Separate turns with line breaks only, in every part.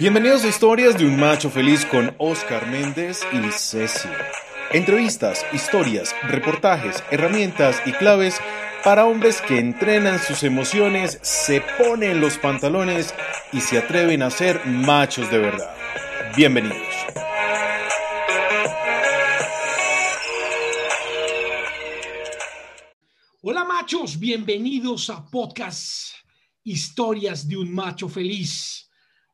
Bienvenidos a Historias de un Macho Feliz con Oscar Méndez y Ceci. Entrevistas, historias, reportajes, herramientas y claves para hombres que entrenan sus emociones, se ponen los pantalones y se atreven a ser machos de verdad. Bienvenidos.
Hola machos, bienvenidos a podcast Historias de un Macho Feliz.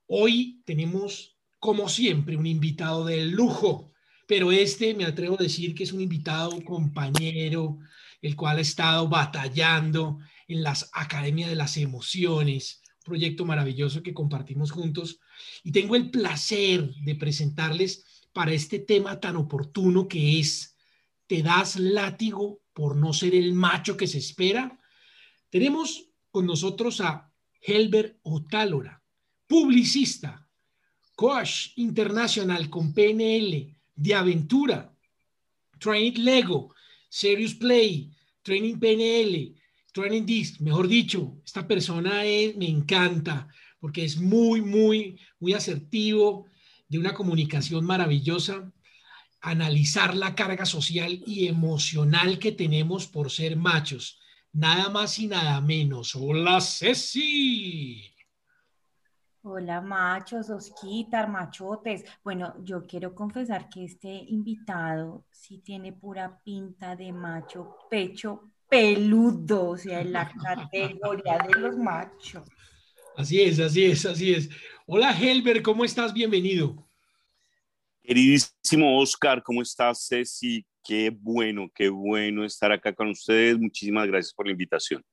Hoy tenemos, como siempre, un invitado de lujo, pero este me atrevo a decir que es un invitado compañero, el cual ha estado batallando en las Academias de las Emociones, un proyecto maravilloso que compartimos juntos. Y tengo el placer de presentarles para este tema tan oportuno que es, ¿te das látigo por no ser el macho que se espera? Tenemos con nosotros a Helber Otálora publicista, coach internacional con PNL, de aventura, Training Lego, Serious Play, Training PNL, Training Disc, mejor dicho, esta persona me encanta porque es muy, muy, muy asertivo, de una comunicación maravillosa, analizar la carga social y emocional que tenemos por ser machos. Nada más y nada menos. Hola, Ceci.
Hola machos, osquitar, machotes. Bueno, yo quiero confesar que este invitado sí tiene pura pinta de macho, pecho peludo, o sea, en la categoría de los machos.
Así es, así es, así es. Hola Helber, ¿cómo estás? Bienvenido.
Queridísimo Oscar, ¿cómo estás, Ceci? Qué bueno, qué bueno estar acá con ustedes. Muchísimas gracias por la invitación.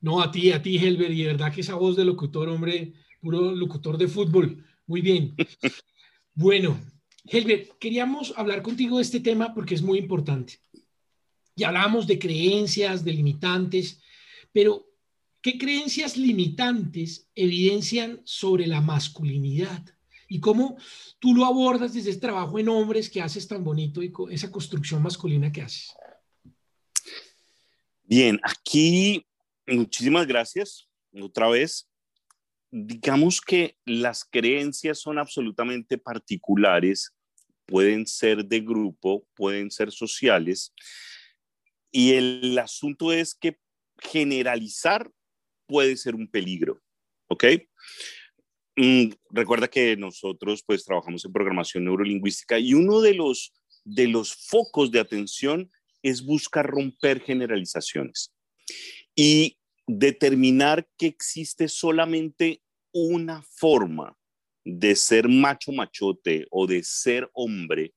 No, a ti, a ti, Helber, y de verdad que esa voz de locutor, hombre, puro locutor de fútbol. Muy bien. Bueno, Helbert, queríamos hablar contigo de este tema porque es muy importante. Y hablamos de creencias, de limitantes, pero ¿qué creencias limitantes evidencian sobre la masculinidad? Y cómo tú lo abordas desde ese trabajo en hombres que haces tan bonito y esa construcción masculina que haces.
Bien, aquí muchísimas gracias otra vez digamos que las creencias son absolutamente particulares, pueden ser de grupo, pueden ser sociales, y el asunto es que generalizar puede ser un peligro, ¿ok? Mm, recuerda que nosotros pues trabajamos en programación neurolingüística y uno de los, de los focos de atención es buscar romper generalizaciones. Y determinar que existe solamente una forma de ser macho machote o de ser hombre,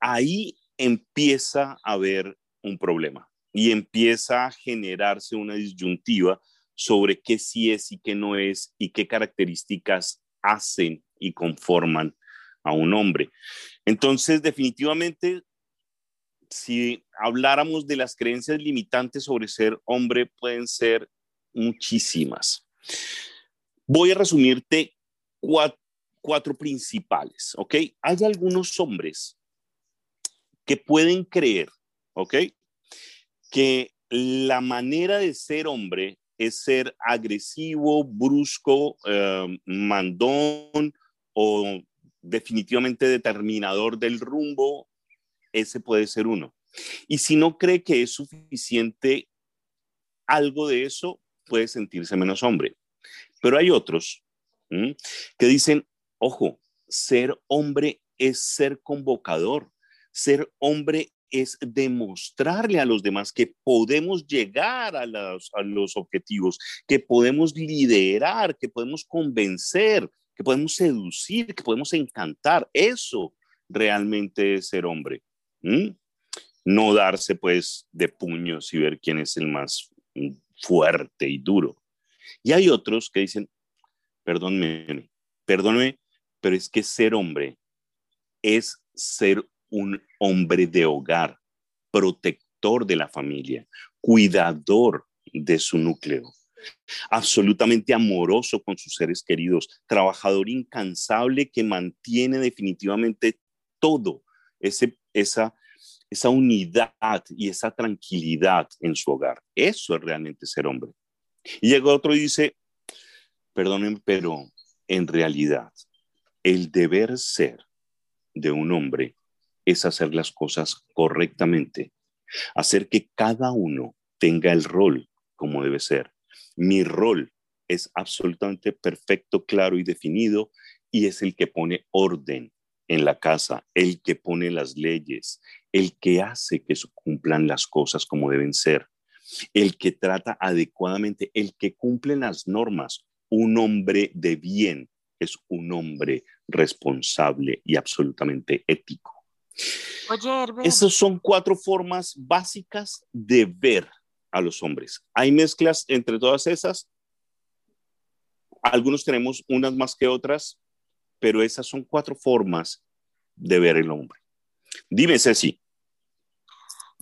ahí empieza a haber un problema y empieza a generarse una disyuntiva sobre qué sí es y qué no es y qué características hacen y conforman a un hombre. Entonces, definitivamente, si habláramos de las creencias limitantes sobre ser hombre, pueden ser muchísimas. Voy a resumirte cuatro, principales, ¿ok? Hay algunos hombres que pueden creer, ¿ok? Que la manera de ser hombre es ser agresivo, brusco, eh, mandón o definitivamente determinador del rumbo, ese puede ser uno. Y si no cree que es suficiente algo de eso, puede sentirse menos hombre. Pero hay otros que dicen, ojo, ser hombre es ser convocador, ser hombre es demostrarle a los demás que podemos llegar a los, a los objetivos, que podemos liderar, que podemos convencer, que podemos seducir, que podemos encantar. Eso realmente es ser hombre. No darse pues de puños y ver quién es el más fuerte y duro. Y hay otros que dicen, perdónme, perdóneme, pero es que ser hombre es ser un hombre de hogar, protector de la familia, cuidador de su núcleo, absolutamente amoroso con sus seres queridos, trabajador incansable que mantiene definitivamente todo, ese, esa, esa unidad y esa tranquilidad en su hogar. Eso es realmente ser hombre. Y llega otro y dice, perdónenme, pero en realidad, el deber ser de un hombre es hacer las cosas correctamente, hacer que cada uno tenga el rol como debe ser. Mi rol es absolutamente perfecto, claro y definido y es el que pone orden en la casa, el que pone las leyes, el que hace que se cumplan las cosas como deben ser, el que trata adecuadamente, el que cumple las normas. Un hombre de bien es un hombre responsable y absolutamente ético.
Oye,
Esas son cuatro formas básicas de ver a los hombres. Hay mezclas entre todas esas. Algunos tenemos unas más que otras, pero esas son cuatro formas de ver el hombre. Dime, Ceci.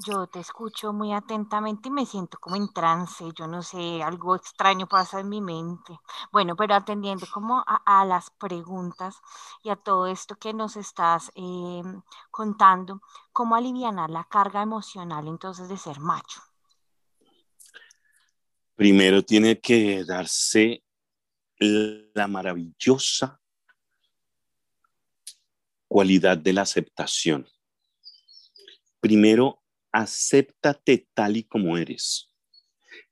Yo te escucho muy atentamente y me siento como en trance, yo no sé, algo extraño pasa en mi mente. Bueno, pero atendiendo como a, las preguntas y a todo esto que nos estás em, contando, ¿cómo aliviar la carga emocional entonces de ser macho?
Primero tiene que darse la maravillosa cualidad de la aceptación. Primero, acéptate tal y como eres.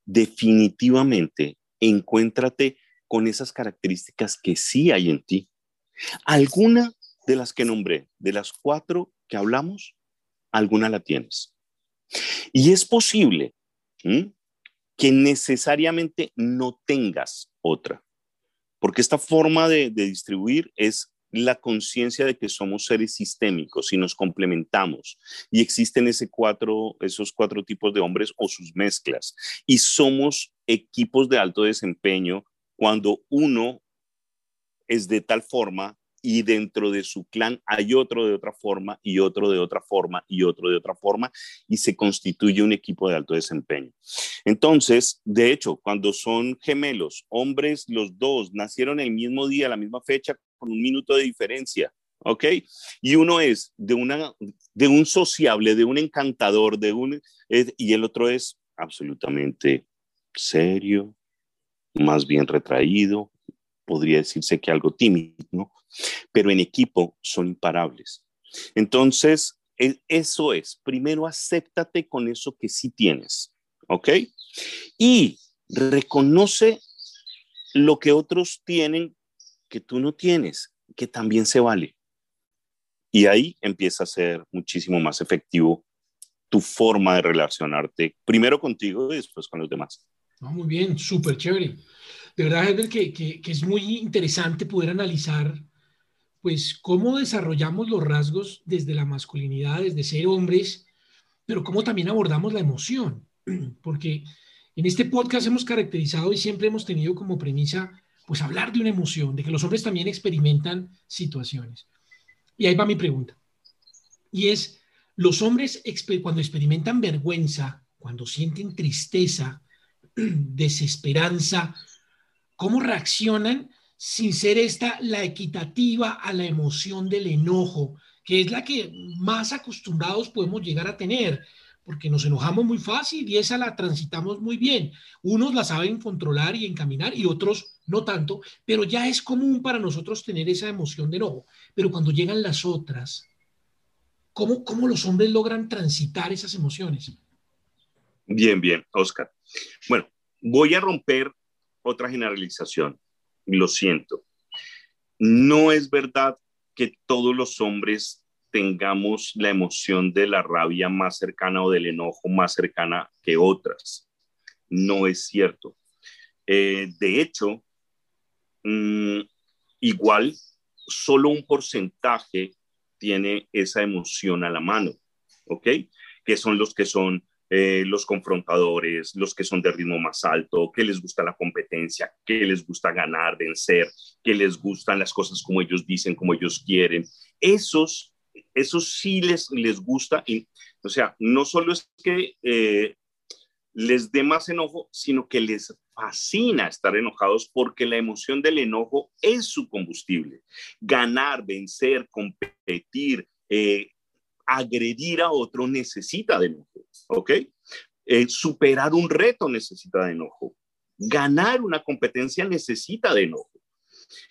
Definitivamente, encuéntrate con esas características que sí hay en ti. Alguna de las que nombré, de las cuatro que hablamos, alguna la tienes. Y es posible que necesariamente no tengas otra, porque esta forma de, de distribuir es la conciencia de que somos seres sistémicos y nos complementamos y existen ese cuatro, esos cuatro tipos de hombres o sus mezclas y somos equipos de alto desempeño cuando uno es de tal forma y dentro de su clan hay otro de otra forma y otro de otra forma y otro de otra forma y se constituye un equipo de alto desempeño. Entonces, de hecho, cuando son gemelos, hombres los dos, nacieron el mismo día, la misma fecha, con un minuto de diferencia, ¿ok? Y uno es de, una, de un sociable, de un encantador, de un, y el otro es absolutamente serio, más bien retraído, podría decirse que algo tímido, ¿no? Pero en equipo son imparables. Entonces, e, eso es, primero acéptate con eso que sí tienes, ¿ok? Y reconoce lo que otros tienen que tú no tienes, que también se vale. Y ahí empieza a ser muchísimo más efectivo tu forma de relacionarte, primero contigo y después con los demás.
muy bien, súper chévere. De verdad, es que, que, que es muy interesante poder analizar pues cómo desarrollamos los rasgos desde la masculinidad, desde ser hombres, pero cómo también abordamos la emoción, porque en este podcast hemos caracterizado y siempre hemos tenido como premisa pues hablar de una emoción, de que los hombres también experimentan situaciones. Y ahí va mi pregunta. Y es, los hombres cuando experimentan vergüenza, cuando sienten tristeza, desesperanza, ¿cómo reaccionan sin ser esta la equitativa a la emoción del enojo, que es la que más acostumbrados podemos llegar a tener? porque nos enojamos muy fácil y esa la transitamos muy bien. Unos la saben controlar y encaminar y otros no tanto, pero ya es común para nosotros tener esa emoción de enojo. Pero cuando llegan las otras, ¿cómo, cómo los hombres logran transitar esas emociones?
Bien, bien, Oscar. Bueno, voy a romper otra generalización. Lo siento. No es verdad que todos los hombres tengamos la emoción de la rabia más cercana o del enojo más cercana que otras. No es cierto. Eh, de hecho, Mm, igual, solo un porcentaje tiene esa emoción a la mano, ¿ok? Que son los que son eh, los confrontadores, los que son de ritmo más alto, que les gusta la competencia, que les gusta ganar, vencer, que les gustan las cosas como ellos dicen, como ellos quieren. Esos, esos sí les, les gusta. Y, o sea, no solo es que eh, les dé más enojo, sino que les fascina estar enojados porque la emoción del enojo es su combustible. Ganar, vencer, competir, eh, agredir a otro necesita de enojo, ¿ok? Eh, superar un reto necesita de enojo. Ganar una competencia necesita de enojo.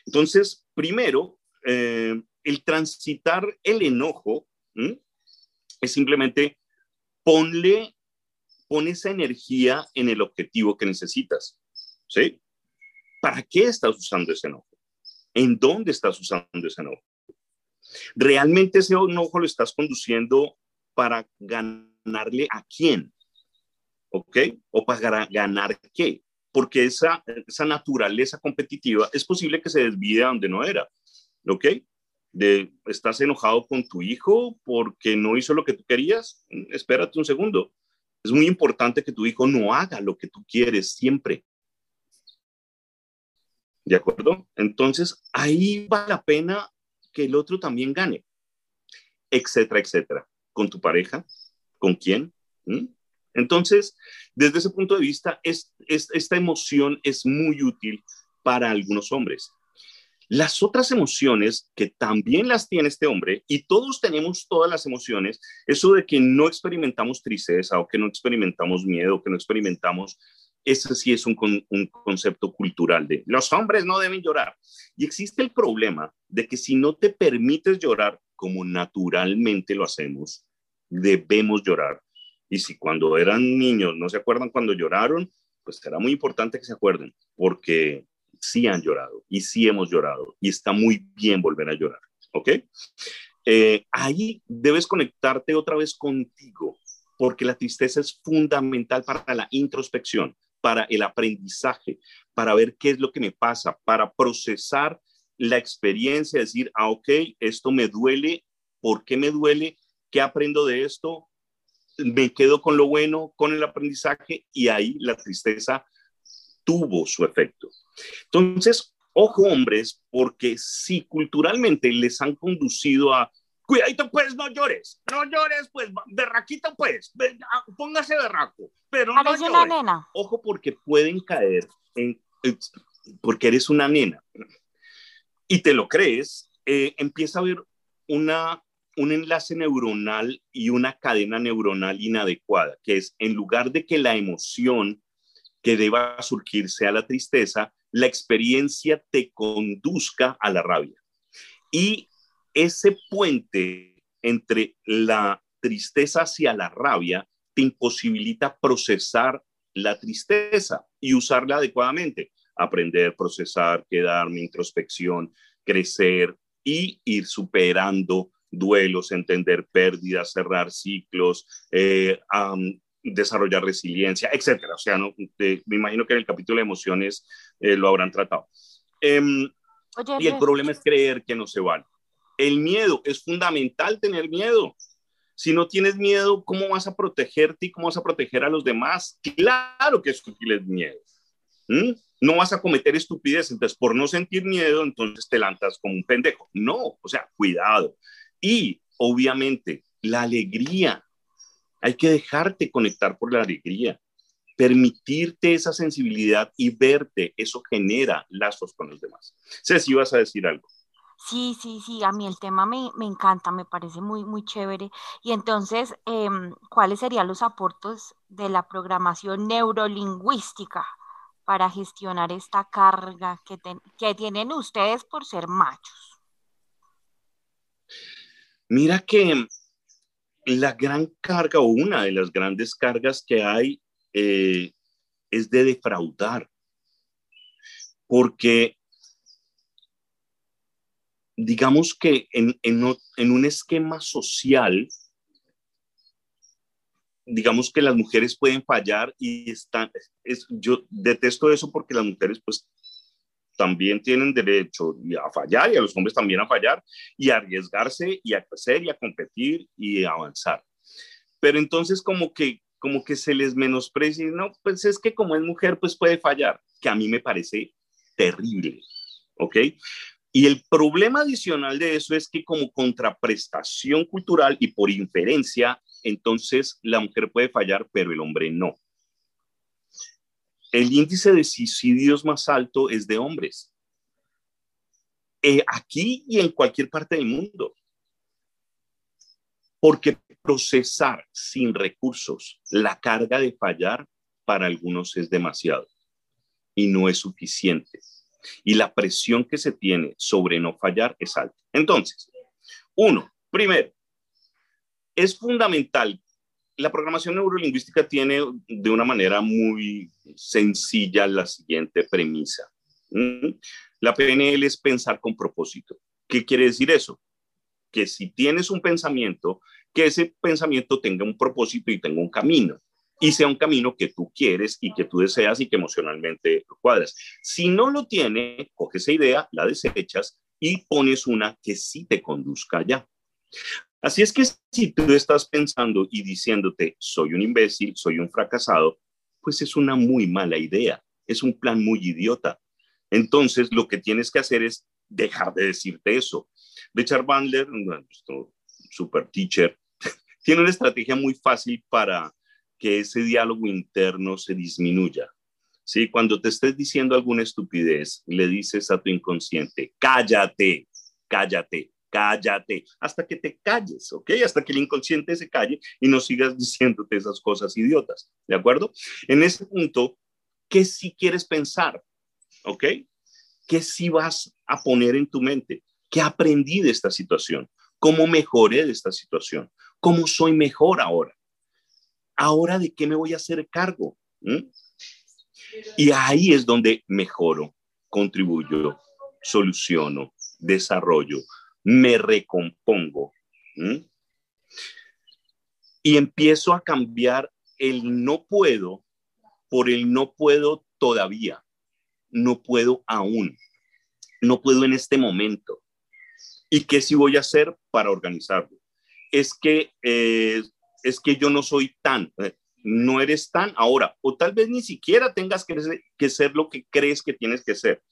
Entonces, primero, eh, el transitar el enojo es simplemente ponle, pon esa energía en el objetivo que necesitas. ¿Sí? ¿Para qué estás usando ese enojo? ¿En dónde estás usando ese enojo? ¿Realmente ese enojo lo estás conduciendo para ganarle a quién? ¿Ok? ¿O para ganar qué? Porque esa, esa naturaleza competitiva es posible que se desvíe a donde no era. ¿Ok? De, ¿Estás enojado con tu hijo porque no hizo lo que tú querías? Espérate un segundo. Es muy importante que tu hijo no haga lo que tú quieres siempre. ¿De acuerdo? Entonces, ahí vale la pena que el otro también gane, etcétera, etcétera. ¿Con tu pareja? ¿Con quién? ¿Mm? Entonces, desde ese punto de vista, es, esta emoción es muy útil para algunos hombres. Las otras emociones que también las tiene este hombre, y todos tenemos todas las emociones, eso de que no experimentamos tristeza o que no experimentamos miedo, que no experimentamos ese sí es un, concepto cultural de los hombres no deben llorar. Y existe el problema de que si no te permites llorar como naturalmente lo hacemos, debemos llorar. Y si cuando eran niños no se acuerdan cuando lloraron, pues será muy importante que se acuerden, porque sí han llorado y sí hemos llorado y está muy bien volver a llorar, ¿ok? Eh, ahí debes conectarte otra vez contigo, porque la tristeza es fundamental para la introspección para el aprendizaje, para ver qué es lo que me pasa, para procesar la experiencia, decir, ah, ok, esto me duele, ¿por qué me duele? ¿Qué aprendo de esto? Me quedo con lo bueno, con el aprendizaje y ahí la tristeza tuvo su efecto. Entonces, ojo hombres, porque si culturalmente les han conducido a Cuidadito, pues, no llores. No llores, pues, berraquito, pues. Ah, póngase berraco. Pero no llores. una nena. Ojo, porque pueden caer en. Porque eres una nena. Y te lo crees, eh, empieza a haber una, un enlace neuronal y una cadena neuronal inadecuada, que es en lugar de que la emoción que deba surgirse a la tristeza, la experiencia te conduzca a la rabia. Y ese puente entre la tristeza hacia la rabia te imposibilita procesar la tristeza y usarla adecuadamente. Aprender, procesar, quedarme, introspección, crecer y ir superando duelos, entender pérdidas, cerrar ciclos, eh, desarrollar resiliencia, etcétera. O sea, no, me imagino que en el capítulo de emociones eh, lo habrán tratado. Em, y el problema es creer que no se vale. El miedo, es fundamental tener miedo. Si no tienes miedo, ¿cómo vas a protegerte y cómo vas a proteger a los demás? Claro que es útil el miedo. No vas a cometer estupidez, entonces por no sentir miedo, entonces te lanzas como un pendejo. No, o sea, cuidado. Y obviamente la alegría, hay que dejarte conectar por la alegría, permitirte esa sensibilidad y verte, eso genera lazos con los demás. Si vas a decir algo.
Sí, sí, sí, a mí el tema me, encanta, me parece muy, muy chévere. Y entonces, em, ¿cuáles serían los aportes de la programación neurolingüística para gestionar esta carga que, que tienen ustedes por ser machos?
Mira que la gran carga o una de las grandes cargas que hay eh, es de defraudar, porque digamos que en, en, un esquema social, digamos que las mujeres pueden fallar y están, es, yo detesto eso porque las mujeres pues también tienen derecho a fallar y a los hombres también a fallar y a arriesgarse y a crecer y a competir y a avanzar. Pero entonces como que como que se les menosprecia, no, pues es que como es mujer pues puede fallar, que a mí me parece terrible, ¿ok? Y el problema adicional de eso es que como contraprestación cultural y por inferencia, entonces la mujer puede fallar, pero el hombre no. El índice de suicidios más alto es de hombres. Eh, aquí y en cualquier parte del mundo. Porque procesar sin recursos la carga de fallar para algunos es demasiado y no es suficiente. Y la presión que se tiene sobre no fallar es alta. Entonces, uno, primero, es fundamental. La programación neurolingüística tiene de una manera muy sencilla la siguiente premisa. La PNL es pensar con propósito. ¿Qué quiere decir eso? Que si tienes un pensamiento, que ese pensamiento tenga un propósito y tenga un camino y sea un camino que tú quieres y que tú deseas y que emocionalmente lo cuadras. Si no lo tiene, coges esa idea, la desechas y pones una que sí te conduzca allá. Así es que si tú estás pensando y diciéndote, soy un imbécil, soy un fracasado, pues es una muy mala idea, es un plan muy idiota. Entonces, lo que tienes que hacer es dejar de decirte eso. Richard Bandler, nuestro super teacher, tiene una estrategia muy fácil para que ese diálogo interno se disminuya. ¿Sí? Cuando te estés diciendo alguna estupidez, le dices a tu inconsciente, cállate, cállate, cállate, hasta que te calles, ¿ok? Hasta que el inconsciente se calle y no sigas diciéndote esas cosas idiotas, ¿de acuerdo? En ese punto, ¿qué si quieres pensar? ¿Ok? ¿Qué si vas a poner en tu mente? ¿Qué aprendí de esta situación? ¿Cómo mejoré de esta situación? ¿Cómo soy mejor ahora? Ahora de qué me voy a hacer cargo. Y ahí es donde mejoro, contribuyo, soluciono, desarrollo, me recompongo. Y empiezo a cambiar el no puedo por el no puedo todavía, no puedo aún, no puedo en este momento. ¿Y qué sí voy a hacer para organizarlo? Es que eh, es que yo no soy tan, eh, no eres tan ahora, o tal vez ni siquiera tengas que, ser lo que crees que tienes que ser.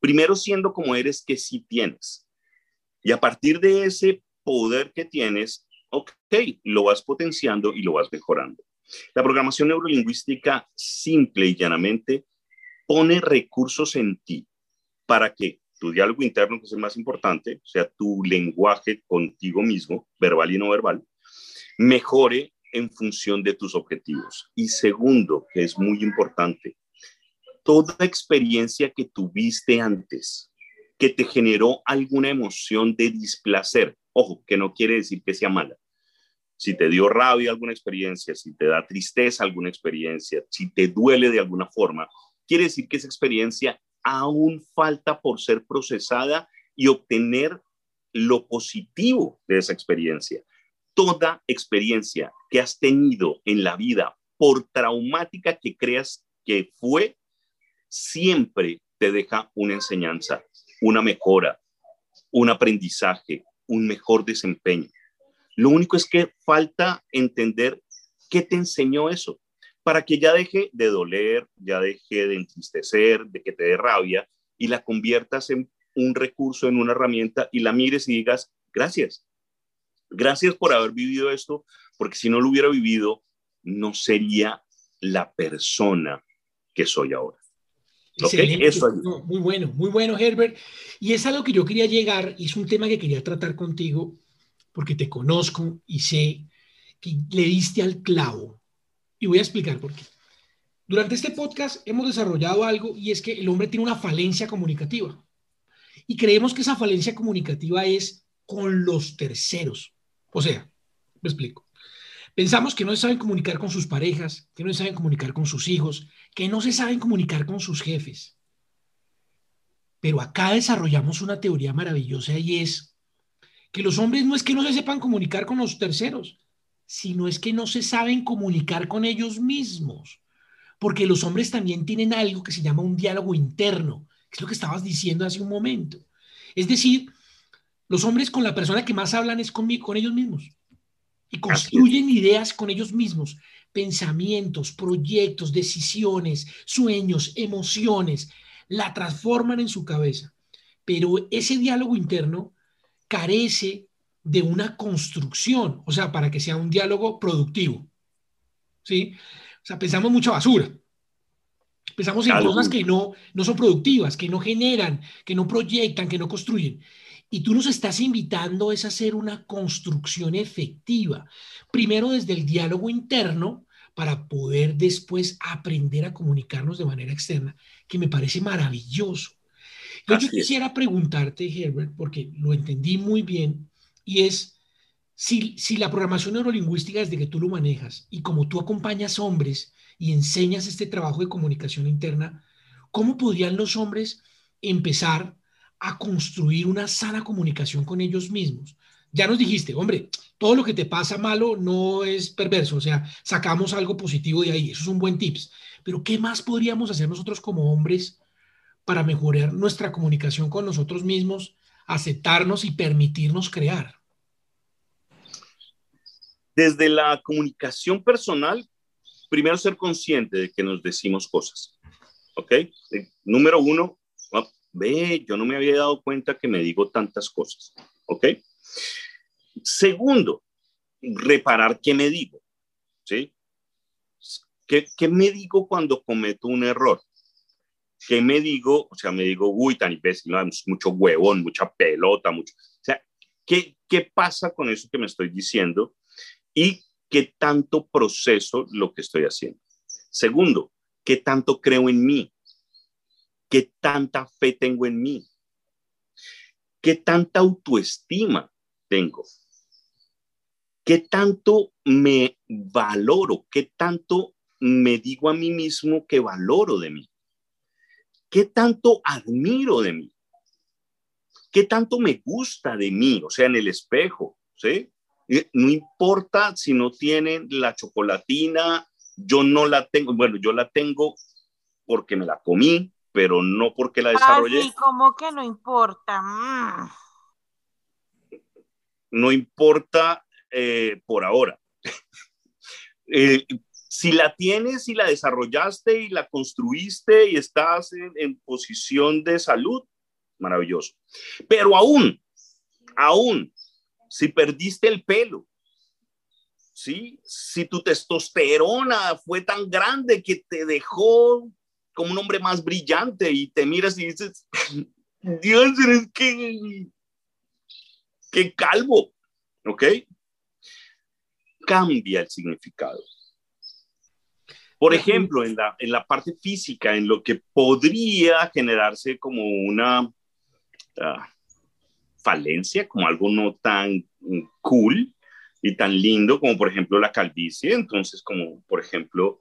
Primero siendo como eres que sí tienes. Y a partir de ese poder que tienes, ok, lo vas potenciando y lo vas mejorando. La programación neurolingüística simple y llanamente pone recursos en ti para que tu diálogo interno, que es el más importante, o sea, tu lenguaje contigo mismo, verbal y no verbal, mejore en función de tus objetivos. Y segundo, que es muy importante, toda experiencia que tuviste antes, que te generó alguna emoción de displacer, ojo, que no quiere decir que sea mala. Si te dio rabia alguna experiencia, si te da tristeza alguna experiencia, si te duele de alguna forma, quiere decir que esa experiencia aún falta por ser procesada y obtener lo positivo de esa experiencia toda experiencia que has tenido en la vida, por traumática que creas que fue, siempre te deja una enseñanza, una mejora, un aprendizaje, un mejor desempeño. Lo único es que falta entender qué te enseñó eso, para que ya deje de doler, ya deje de entristecer, de que te dé rabia y la conviertas en un recurso, en una herramienta y la mires y digas, gracias, Gracias por haber vivido esto, porque si no lo hubiera vivido, no sería la persona que soy ahora.
Eso muy bueno, muy bueno, Herbert. Y es algo que yo quería llegar, y es un tema que quería tratar contigo, porque te conozco y sé que le diste al clavo. Y voy a explicar por qué. Durante este podcast hemos desarrollado algo y es que el hombre tiene una falencia comunicativa. Y creemos que esa falencia comunicativa es con los terceros. O sea, me explico. Pensamos que no se saben comunicar con sus parejas, que no se saben comunicar con sus hijos, que no se saben comunicar con sus jefes. Pero acá desarrollamos una teoría maravillosa y es que los hombres no es que no se sepan comunicar con los terceros, sino es que no se saben comunicar con ellos mismos. Porque los hombres también tienen algo que se llama un diálogo interno, que es lo que estabas diciendo hace un momento. Es decir, los hombres con la persona que más hablan es conmigo, con ellos mismos. Y construyen ideas con ellos mismos, pensamientos, proyectos, decisiones, sueños, emociones, la transforman en su cabeza. Pero ese diálogo interno carece de una construcción, o sea, para que sea un diálogo productivo. ¿Sí? O sea, pensamos mucha basura. Pensamos en cosas que no, no son productivas, que no generan, que no proyectan, que no construyen. Y tú nos estás invitando es a hacer una construcción efectiva, primero desde el diálogo interno, para poder después aprender a comunicarnos de manera externa, que me parece maravilloso. Yo, yo quisiera preguntarte, Herbert, porque lo entendí muy bien, y es, si, si la programación neurolingüística desde que tú lo manejas y como tú acompañas hombres y enseñas este trabajo de comunicación interna, ¿cómo podrían los hombres empezar a construir una sana comunicación con ellos mismos? Ya nos dijiste, hombre, todo lo que te pasa malo no es perverso, o sea, sacamos algo positivo de ahí, eso es un buen tips. Pero ¿qué más podríamos hacer nosotros como hombres para mejorar nuestra comunicación con nosotros mismos, aceptarnos y permitirnos crear?
Desde la comunicación personal, primero ser consciente de que nos decimos cosas. ¿Ok? Número uno, ve, yo no me había dado cuenta que me digo tantas cosas. ¿Ok? Segundo, reparar qué me digo. ¿Sí? ¿Qué, ¿Qué, me digo cuando cometo un error? ¿Qué me digo? O sea, me digo, uy, tan imbécil, mucho huevón, mucha pelota, mucho. O sea, ¿qué, ¿qué pasa con eso que me estoy diciendo? Y qué tanto proceso lo que estoy haciendo. Segundo, qué tanto creo en mí. ¿Qué tanta fe tengo en mí? ¿Qué tanta autoestima tengo? ¿Qué tanto me valoro? ¿Qué tanto me digo a mí mismo que valoro de mí? ¿Qué tanto admiro de mí? ¿Qué tanto me gusta de mí? O sea, en el espejo, ¿sí? No importa si no tienen la chocolatina, yo no la tengo, bueno, yo la tengo porque me la comí, pero no porque la desarrollé.
Así como que no importa. Mm.
No importa eh, por ahora. eh, si la tienes y la desarrollaste y la construiste y estás en, posición de salud, maravilloso. Pero aún, aún, si perdiste el pelo, ¿sí? si tu testosterona fue tan grande que te dejó como un hombre más brillante y te miras y dices, Dios, eres que, que calvo, ¿ok? Cambia el significado. Por ejemplo, en la, en la parte física, en lo que podría generarse como una uh, falencia, como algo no tan cool y tan lindo como por ejemplo la calvicie. Entonces, como por ejemplo,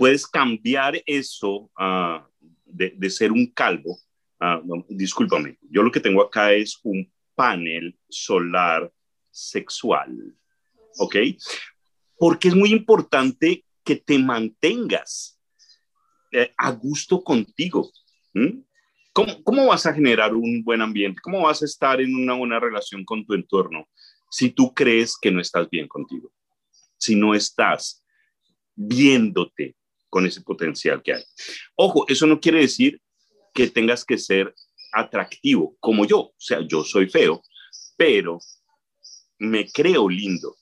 puedes cambiar eso uh, de, ser un calvo. Uh, discúlpame, yo lo que tengo acá es un panel solar sexual. ¿Ok? Porque es muy importante que te mantengas eh, a gusto contigo. ¿Cómo, ¿Cómo vas a generar un buen ambiente? ¿Cómo vas a estar en una buena relación con tu entorno si tú crees que no estás bien contigo? Si no estás viéndote con ese potencial que hay. Ojo, eso no quiere decir que tengas que ser atractivo como yo. O sea, yo soy feo, pero me creo lindo.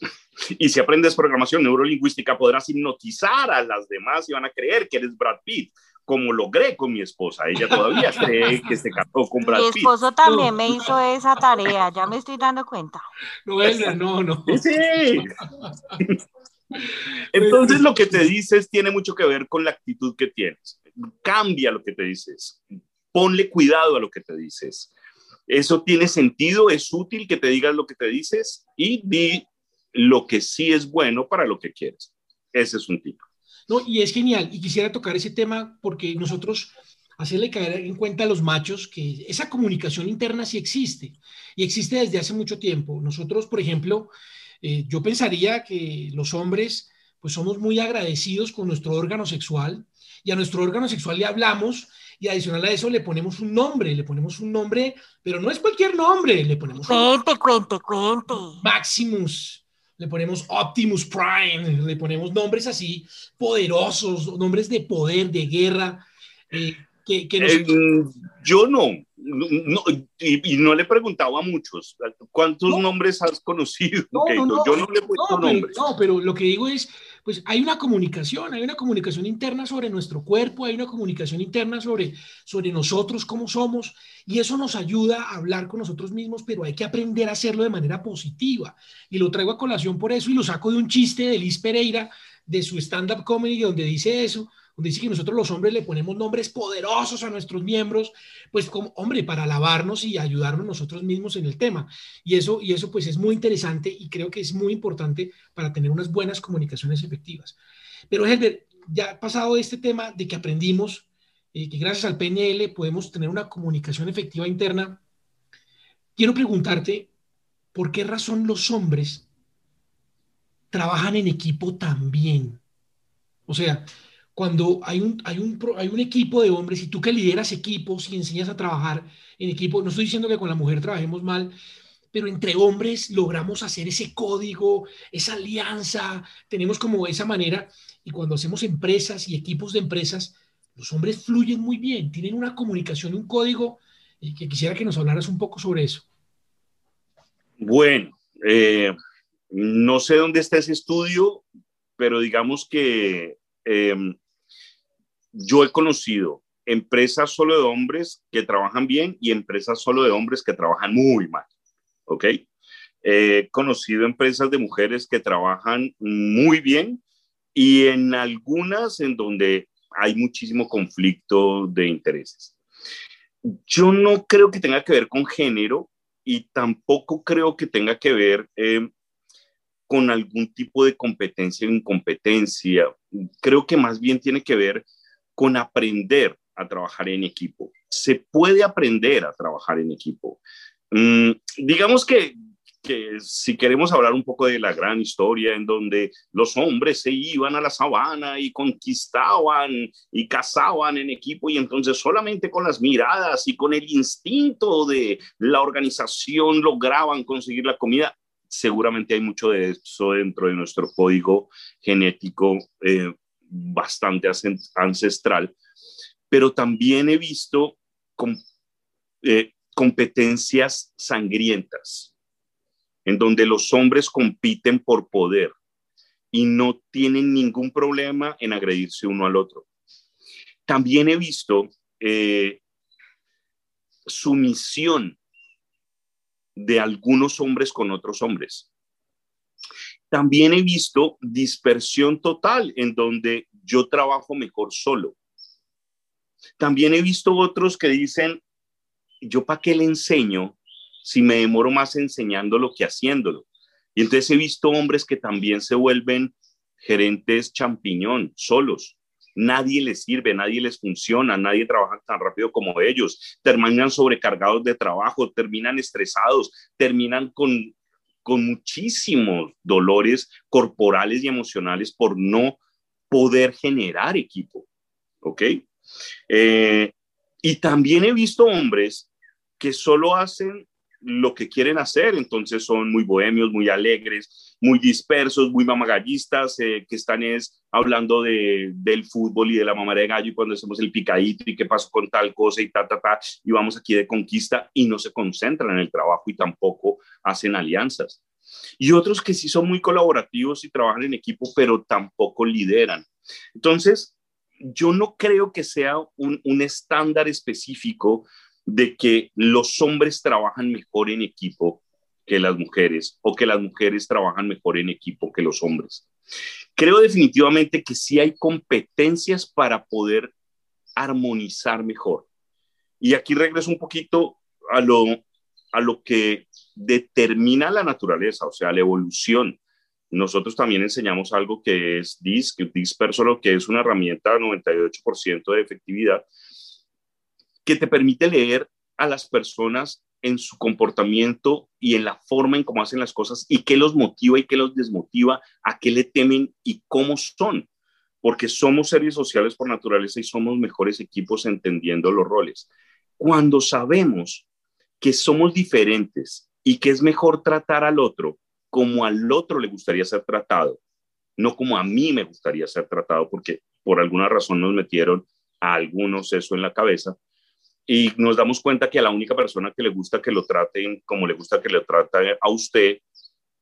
Y si aprendes programación neurolingüística, podrás hipnotizar a las demás y van a creer que eres Brad Pitt, como logré con mi esposa. Ella todavía cree que se casó con Brad Pitt.
Mi esposo también me hizo esa tarea, ya me estoy dando cuenta.
No, no, no.
Sí. Entonces lo que te dices tiene mucho que ver con la actitud que tienes. Cambia lo que te dices. Ponle cuidado a lo que te dices. Eso tiene sentido, es útil que te digas lo que te dices y di lo que sí es bueno para lo que quieres. Ese es un tipo.
No, y es genial. Y quisiera tocar ese tema porque nosotros hacerle caer en cuenta a los machos que esa comunicación interna sí existe y existe desde hace mucho tiempo. Nosotros, por ejemplo, eh, yo pensaría que los hombres pues somos muy agradecidos con nuestro órgano sexual y a nuestro órgano sexual le hablamos y adicional a eso le ponemos un nombre, le ponemos un nombre, pero no es cualquier nombre, le ponemos...
Cuente, cuente, cuente.
Maximus, le ponemos Optimus Prime, le ponemos nombres así poderosos, nombres de poder, de guerra. Eh, que, que
eh, yo no, no y, no le he preguntado a muchos, ¿cuántos nombres has conocido?
No, no, yo no le he puesto nombres. No, pero lo que digo es, pues hay una comunicación, hay una comunicación interna sobre nuestro cuerpo, hay una comunicación interna sobre, sobre nosotros, cómo somos, y eso nos ayuda a hablar con nosotros mismos, pero hay que aprender a hacerlo de manera positiva. Y lo traigo a colación por eso y lo saco de un chiste de Liz Pereira, de su stand-up comedy, donde dice eso, donde dice que nosotros los hombres le ponemos nombres poderosos a nuestros miembros, pues como hombre, para alabarnos y ayudarnos nosotros mismos en el tema. Y eso, y eso pues es muy interesante y creo que es muy importante para tener unas buenas comunicaciones efectivas. Pero Helder, ya pasado este tema de que aprendimos eh, que gracias al PNL podemos tener una comunicación efectiva interna, quiero preguntarte, ¿por qué razón los hombres trabajan en equipo también? O sea, cuando hay un, hay, un, hay un equipo de hombres y tú que lideras equipos y enseñas a trabajar en equipo, no estoy diciendo que con la mujer trabajemos mal, pero entre hombres logramos hacer ese código, esa alianza, tenemos como esa manera y cuando hacemos empresas y equipos de empresas, los hombres fluyen muy bien, tienen una comunicación, un código, que quisiera que nos hablaras un poco sobre eso.
Bueno, eh, no sé dónde está ese estudio, pero digamos que em, yo he conocido empresas solo de hombres que trabajan bien y empresas solo de hombres que trabajan muy mal, ¿ok? He conocido empresas de mujeres que trabajan muy bien y en algunas en donde hay muchísimo conflicto de intereses. Yo no creo que tenga que ver con género y tampoco creo que tenga que ver eh, con algún tipo de competencia o incompetencia. Creo que más bien tiene que ver con aprender a trabajar en equipo. Se puede aprender a trabajar en equipo. Mm, digamos que si queremos hablar un poco de la gran historia en donde los hombres se iban a la sabana y conquistaban y cazaban en equipo y entonces solamente con las miradas y con el instinto de la organización lograban conseguir la comida, seguramente hay mucho de eso dentro de nuestro código genético eh, bastante ancestral, pero también he visto eh, competencias sangrientas en donde los hombres compiten por poder y no tienen ningún problema en agredirse uno al otro. También he visto eh, sumisión de algunos hombres con otros hombres. También he visto dispersión total en donde yo trabajo mejor solo. También he visto otros que dicen, yo para qué le enseño si me demoro más enseñándolo que haciéndolo. Y entonces he visto hombres que también se vuelven gerentes champiñón, solos. Nadie les sirve, nadie les funciona, nadie trabaja tan rápido como ellos. Terminan sobrecargados de trabajo, terminan estresados, terminan con, con muchísimos dolores corporales y emocionales por no poder generar equipo. ¿Ok? Eh, y también he visto hombres que solo hacen lo que quieren hacer, entonces son muy bohemios, muy alegres, muy dispersos, muy mamagallistas, eh, que están es hablando de, del fútbol y de la mamá de gallo y cuando hacemos el picadito y qué pasó con tal cosa y ta, ta, ta, y vamos aquí de conquista y no se concentran en el trabajo y tampoco hacen alianzas. Y otros que sí son muy colaborativos y trabajan en equipo, pero tampoco lideran. Entonces, yo no creo que sea un, un estándar específico de que los hombres trabajan mejor en equipo que las mujeres o que las mujeres trabajan mejor en equipo que los hombres. Creo definitivamente que sí hay competencias para poder armonizar mejor. Y aquí regreso un poquito a lo, a lo que determina la naturaleza, o sea, la evolución. Nosotros también enseñamos algo que es DIS, que lo que es una herramienta de 98% de efectividad, que te permite leer a las personas en su comportamiento y en la forma en cómo hacen las cosas y qué los motiva y qué los desmotiva, a qué le temen y cómo son, porque somos seres sociales por naturaleza y somos mejores equipos entendiendo los roles. Cuando sabemos que somos diferentes y que es mejor tratar al otro como al otro le gustaría ser tratado, no como a mí me gustaría ser tratado, porque por alguna razón nos metieron a algunos eso en la cabeza, y nos damos cuenta que a la única persona que le gusta que lo traten como le gusta que le traten a usted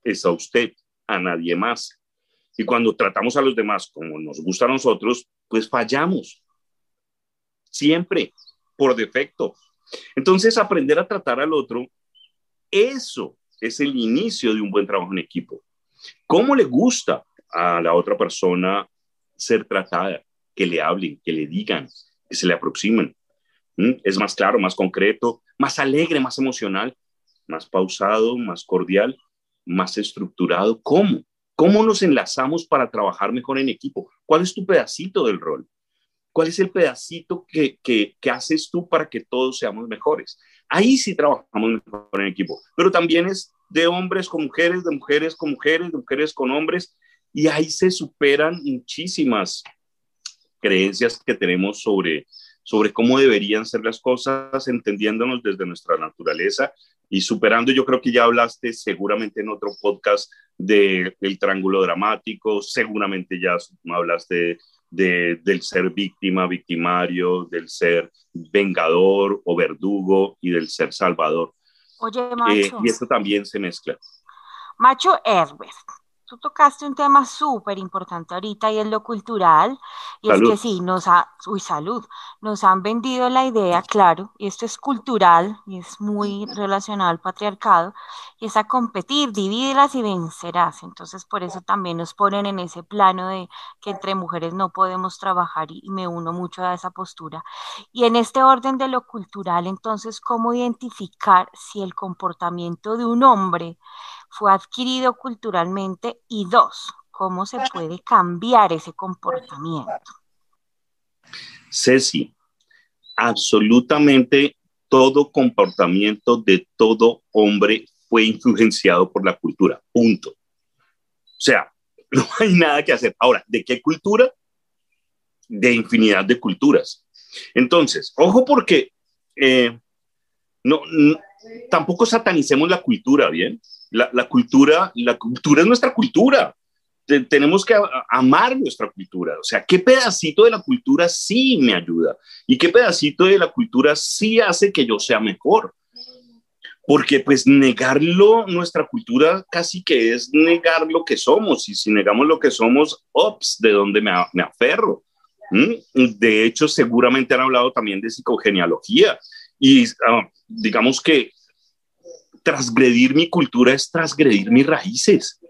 es a usted, a nadie más. Y cuando tratamos a los demás como nos gusta a nosotros, pues fallamos. Siempre, por defecto. Entonces, aprender a tratar al otro, eso es el inicio de un buen trabajo en equipo. ¿Cómo le gusta a la otra persona ser tratada? que le hablen, que le digan, que se le aproximen. Es más claro, más concreto, más alegre, más emocional, más pausado, más cordial, más estructurado. ¿Cómo? ¿Cómo nos enlazamos para trabajar mejor en equipo? ¿Cuál es tu pedacito del rol? ¿Cuál es el pedacito que, que, que, haces tú para que todos seamos mejores? Ahí sí trabajamos mejor en equipo, pero también es de hombres con mujeres, de mujeres con mujeres, de mujeres con hombres, y ahí se superan muchísimas creencias que tenemos sobre, sobre cómo deberían ser las cosas, entendiéndonos desde nuestra naturaleza y superando, yo creo que ya hablaste seguramente en otro podcast de, del triángulo dramático, seguramente ya hablaste de, del ser víctima, victimario, del ser vengador o verdugo y del ser salvador.
Oye,
Eh,
Macho.
y esto también se mezcla.
Macho Herbert, tú tocaste un tema súper importante ahorita y es lo cultural. Y es que sí, nos ha, uy, salud, nos han vendido la idea, claro, y esto es cultural y es muy relacionado al patriarcado, y es a competir, divídelas y vencerás. Entonces, por eso también nos ponen en ese plano de que entre mujeres no podemos trabajar y, y me uno mucho a esa postura. Y en este orden de lo cultural, entonces, ¿cómo identificar si el comportamiento de un hombre fue adquirido culturalmente? Y dos, ¿cómo se puede cambiar ese comportamiento?
Ceci, absolutamente todo comportamiento de todo hombre fue influenciado por la cultura, punto. O sea, no hay nada que hacer. Ahora, ¿de qué cultura? De infinidad de culturas. Entonces, ojo porque eh, no, tampoco satanicemos la cultura, ¿bien? La, cultura, la cultura es nuestra cultura. Te, tenemos que amar nuestra cultura. O sea, ¿qué pedacito de la cultura sí me ayuda? ¿Y qué pedacito de la cultura sí hace que yo sea mejor? Porque pues negarlo, nuestra cultura casi que es negar lo que somos. Y si negamos lo que somos, ops, ¿de dónde me, me aferro? ¿Mm? De hecho, seguramente han hablado también de psicogenealogía. Y uh, digamos que transgredir mi cultura es transgredir mis raíces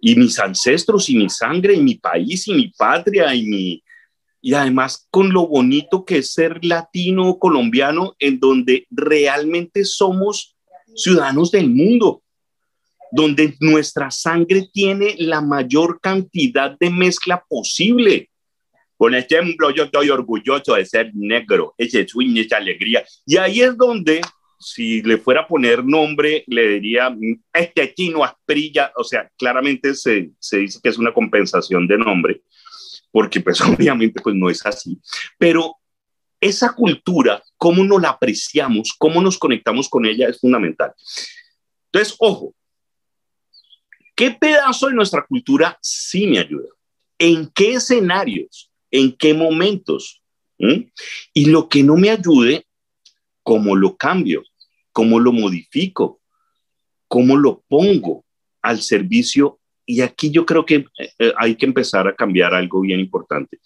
y mis ancestros y mi sangre y mi país y mi patria y mi y además con lo bonito que es ser latino o colombiano en donde realmente somos ciudadanos del mundo donde nuestra sangre tiene la mayor cantidad de mezcla posible. Por ejemplo, yo estoy orgulloso de ser negro, ese swing, esa alegría. Y ahí es donde si le fuera a poner nombre, le diría este chino asprilla, o sea, claramente se, se, dice que es una compensación de nombre, porque pues obviamente pues no es así, pero esa cultura, cómo nos la apreciamos, cómo nos conectamos con ella es fundamental. Entonces, ojo, ¿qué pedazo de nuestra cultura sí me ayuda? ¿En qué escenarios? ¿En qué momentos? ¿Mm? Y lo que no me ayude, ¿cómo lo cambio? cómo lo modifico, cómo lo pongo al servicio. Y aquí yo creo que eh, hay que empezar a cambiar algo bien importante.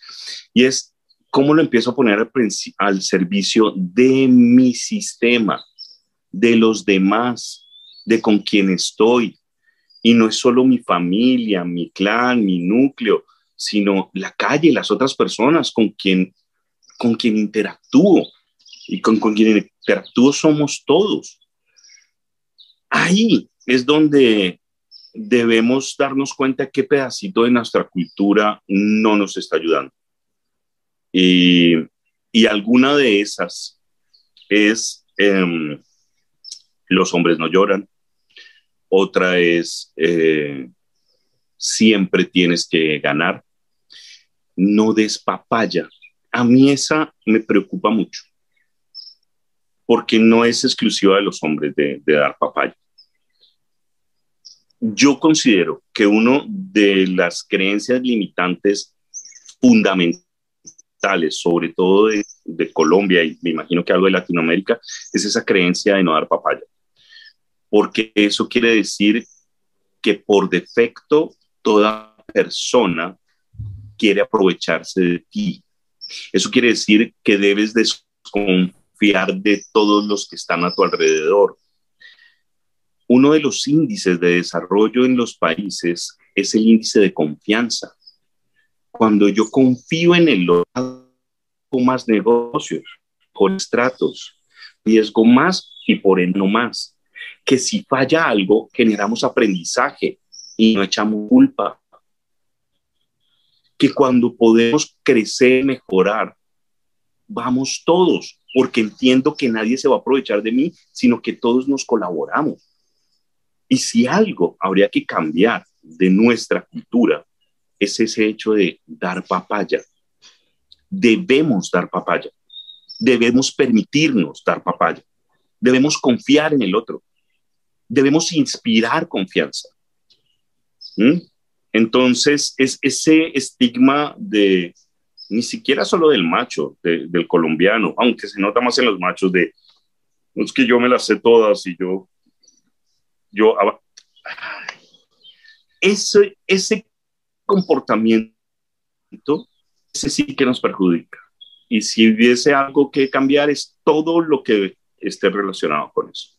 Y es cómo lo empiezo a poner al, al servicio de mi sistema, de los demás, de con quien estoy. Y no es solo mi familia, mi clan, mi núcleo, sino la calle, las otras personas con quien, con quien interactúo y con, con quien interactúo somos todos. Ahí es donde debemos darnos cuenta qué pedacito de nuestra cultura no nos está ayudando. Y, alguna de esas es eh, los hombres no lloran, otra es eh, siempre tienes que ganar, no des papaya. A mí esa me preocupa mucho porque no es exclusiva de los hombres de, de, dar papaya. Yo considero que uno de las creencias limitantes fundamentales, sobre todo de, de, Colombia y me imagino que algo de Latinoamérica, es esa creencia de no dar papaya. Porque eso quiere decir que por defecto toda persona quiere aprovecharse de ti. Eso quiere decir que debes desconfiar confiar de todos los que están a tu alrededor. Uno de los índices de desarrollo en los países es el índice de confianza. Cuando yo confío en el otro, más negocios, con estratos, riesgo más y por él no más. Que si falla algo, generamos aprendizaje y no echamos culpa. Que cuando podemos crecer, mejorar, vamos todos, porque entiendo que nadie se va a aprovechar de mí, sino que todos nos colaboramos. Y si algo habría que cambiar de nuestra cultura, es ese hecho de dar papaya. Debemos dar papaya. Debemos permitirnos dar papaya. Debemos confiar en el otro. Debemos inspirar confianza. ¿Mm? Entonces, es ese estigma de ni siquiera solo del macho, del colombiano, aunque se nota más en los machos de, es que yo me las sé todas y yo, yo, ese, ese comportamiento, ese sí que nos perjudica. Y si hubiese algo que cambiar es todo lo que esté relacionado con eso.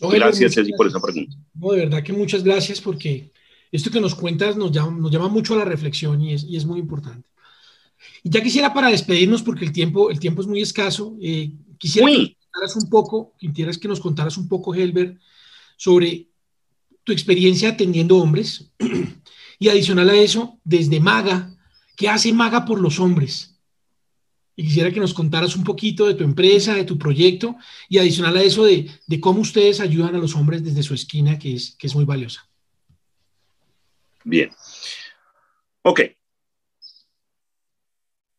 gracias, Ceci, por esa pregunta.
No, de verdad que muchas gracias porque esto que nos cuentas nos llama, nos llama mucho a la reflexión y es, y es muy importante. Y ya quisiera para despedirnos, porque el tiempo, el tiempo es muy escaso, eh, quisiera que nos contaras un poco, quisieras que nos contaras un poco, Helber, sobre tu experiencia atendiendo hombres y adicional a eso, desde Maga, ¿qué hace Maga por los hombres? Y quisiera que nos contaras un poquito de tu empresa, de tu proyecto y adicional a eso de, de cómo ustedes ayudan a los hombres desde su esquina, que es, que es muy valiosa.
Bien. Ok,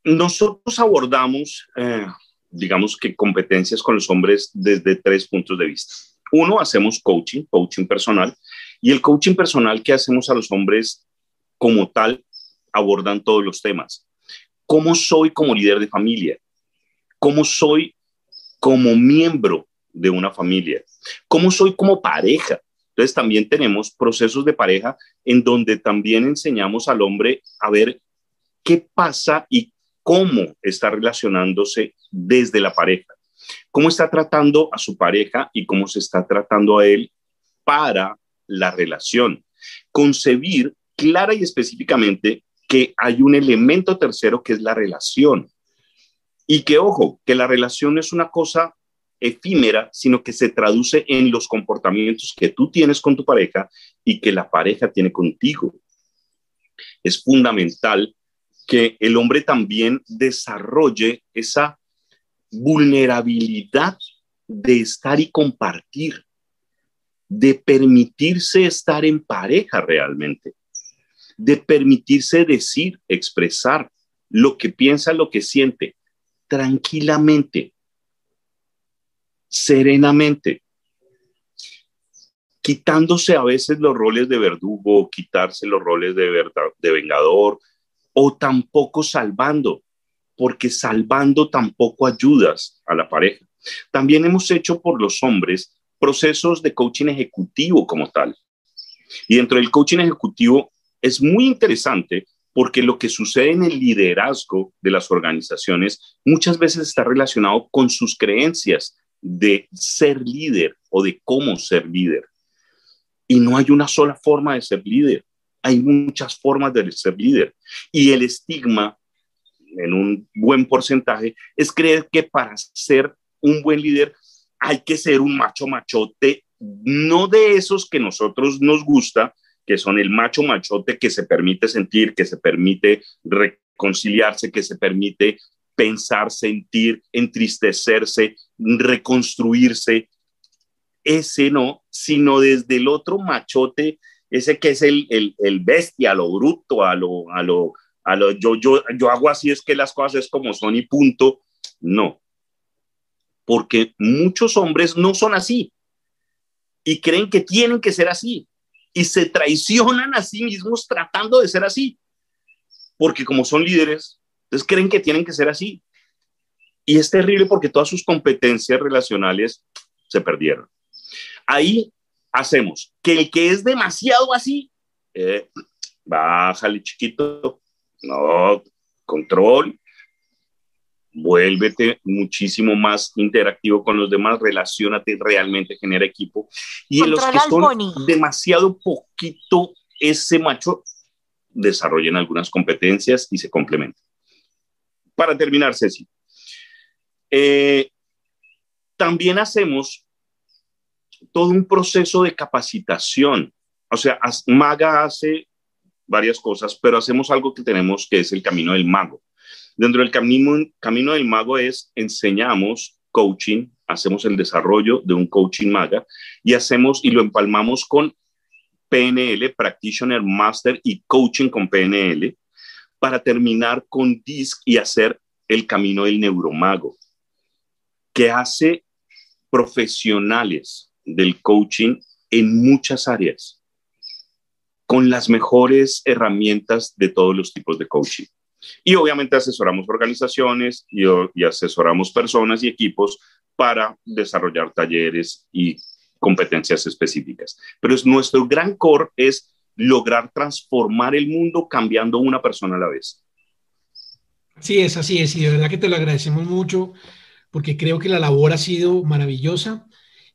nosotros abordamos, eh, digamos que competencias con los hombres desde tres puntos de vista. Uno, hacemos coaching, coaching personal, y el coaching personal que hacemos a los hombres como tal abordan todos los temas. ¿Cómo soy como líder de familia? ¿Cómo soy como miembro de una familia? ¿Cómo soy como pareja? Entonces también tenemos procesos de pareja en donde también enseñamos al hombre a ver qué pasa y cómo está relacionándose desde la pareja, cómo está tratando a su pareja y cómo se está tratando a él para la relación. Concebir clara y específicamente que hay un elemento tercero que es la relación. Y que, ojo, que la relación es una cosa efímera, sino que se traduce en los comportamientos que tú tienes con tu pareja y que la pareja tiene contigo. Es fundamental que el hombre también desarrolle esa vulnerabilidad de estar y compartir, de permitirse estar en pareja realmente, de permitirse decir, expresar lo que piensa, lo que siente, tranquilamente, serenamente, quitándose a veces los roles de verdugo, quitarse los roles de, de vengador, o tampoco salvando, porque salvando tampoco ayudas a la pareja. También hemos hecho por los hombres procesos de coaching ejecutivo como tal. Y dentro del coaching ejecutivo es muy interesante porque lo que sucede en el liderazgo de las organizaciones muchas veces está relacionado con sus creencias de ser líder o de cómo ser líder. Y no hay una sola forma de ser líder hay muchas formas de ser líder. Y el estigma, en un buen porcentaje, es creer que para ser un buen líder hay que ser un macho machote, no de esos que nosotros nos gusta, que son el macho machote que se permite sentir, que se permite reconciliarse, que se permite pensar, sentir, entristecerse, reconstruirse. Ese no, sino desde el otro machote ese que es el, el, bestia, lo bruto, a lo, a lo, a lo yo, yo, yo hago así, es que las cosas es como son y punto. No, porque muchos hombres no son así y creen que tienen que ser así y se traicionan a sí mismos tratando de ser así, porque como son líderes, entonces creen que tienen que ser así. Y es terrible porque todas sus competencias relacionales se perdieron. Ahí hacemos? Que el que es demasiado así, eh, bájale chiquito, no, control, vuélvete muchísimo más interactivo con los demás, relacionate realmente, genera equipo. Y en los que son demasiado poquito ese macho, desarrollen algunas competencias y se complementen. Para terminar, Ceci, eh, también hacemos todo un proceso de capacitación. O sea, Maga hace varias cosas, pero hacemos algo que tenemos que es el camino del mago. Dentro del camino, del mago es enseñamos coaching, hacemos el desarrollo de un coaching maga y hacemos y lo empalmamos con PNL, Practitioner Master y Coaching con PNL, para terminar con DISC y hacer el camino del neuromago, que hace profesionales del coaching en muchas áreas, con las mejores herramientas de todos los tipos de coaching. Y obviamente asesoramos organizaciones y, asesoramos personas y equipos para desarrollar talleres y competencias específicas. Pero es, nuestro gran core es lograr transformar el mundo cambiando una persona a la vez.
Así es, así es, y de verdad que te lo agradecemos mucho porque creo que la labor ha sido maravillosa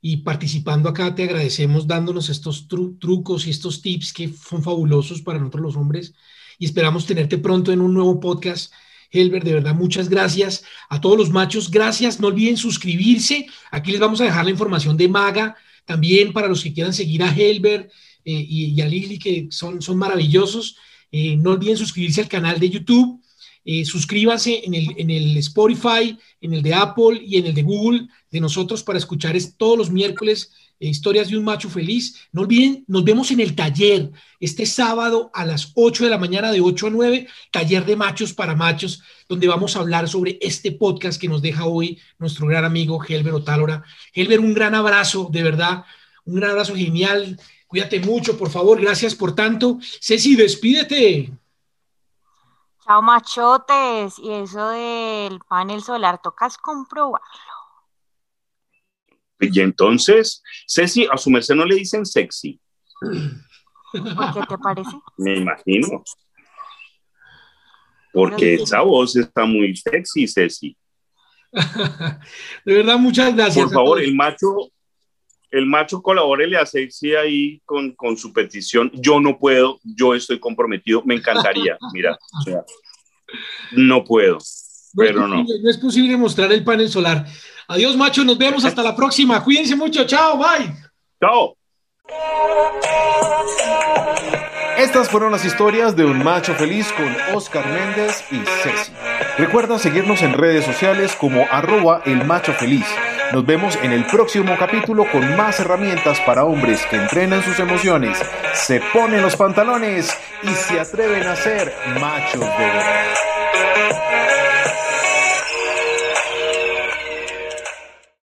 y participando acá te agradecemos dándonos estos trucos y estos tips que son fabulosos para nosotros los hombres y esperamos tenerte pronto en un nuevo podcast. Helber, de verdad, muchas gracias a todos los machos. Gracias. No olviden suscribirse. Aquí les vamos a dejar la información de Maga también para los que quieran seguir a Helber eh, y, a Lili, que son, son maravillosos. Eh, no olviden suscribirse al canal de YouTube. Eh, suscríbanse en el, en el Spotify, en el de Apple y en el de Google de nosotros para escuchar todos los miércoles historias de un macho feliz. No olviden, nos vemos en el taller este sábado a las 8 de la mañana, de 8 a 9, taller de machos para machos, donde vamos a hablar sobre este podcast que nos deja hoy nuestro gran amigo Helber Otálora. Helber, un gran abrazo, de verdad, un gran abrazo genial. Cuídate mucho, por favor. Gracias por tanto. Ceci, despídete.
Chao, machotes. Y eso del panel solar, tocas comprobarlo.
Y entonces, Ceci, a su merced no le dicen sexy.
¿Por qué te parece?
Me imagino. Porque esa voz está muy sexy, Ceci.
De verdad, muchas gracias.
Por favor, el macho, el macho colabórele a Sexy ahí con, con, su petición. Yo no puedo, yo estoy comprometido, me encantaría, mira, no puedo, pero no.
No es posible mostrar el panel solar. Adiós, macho. Nos vemos hasta la próxima. Cuídense mucho. Chao. Bye.
Chao.
Estas fueron las historias de un macho feliz con Oscar Méndez y Ceci. Recuerda seguirnos en redes sociales como arroba el macho feliz. Nos vemos en el próximo capítulo con más herramientas para hombres que entrenan sus emociones, se ponen los pantalones y se atreven a ser machos de verdad.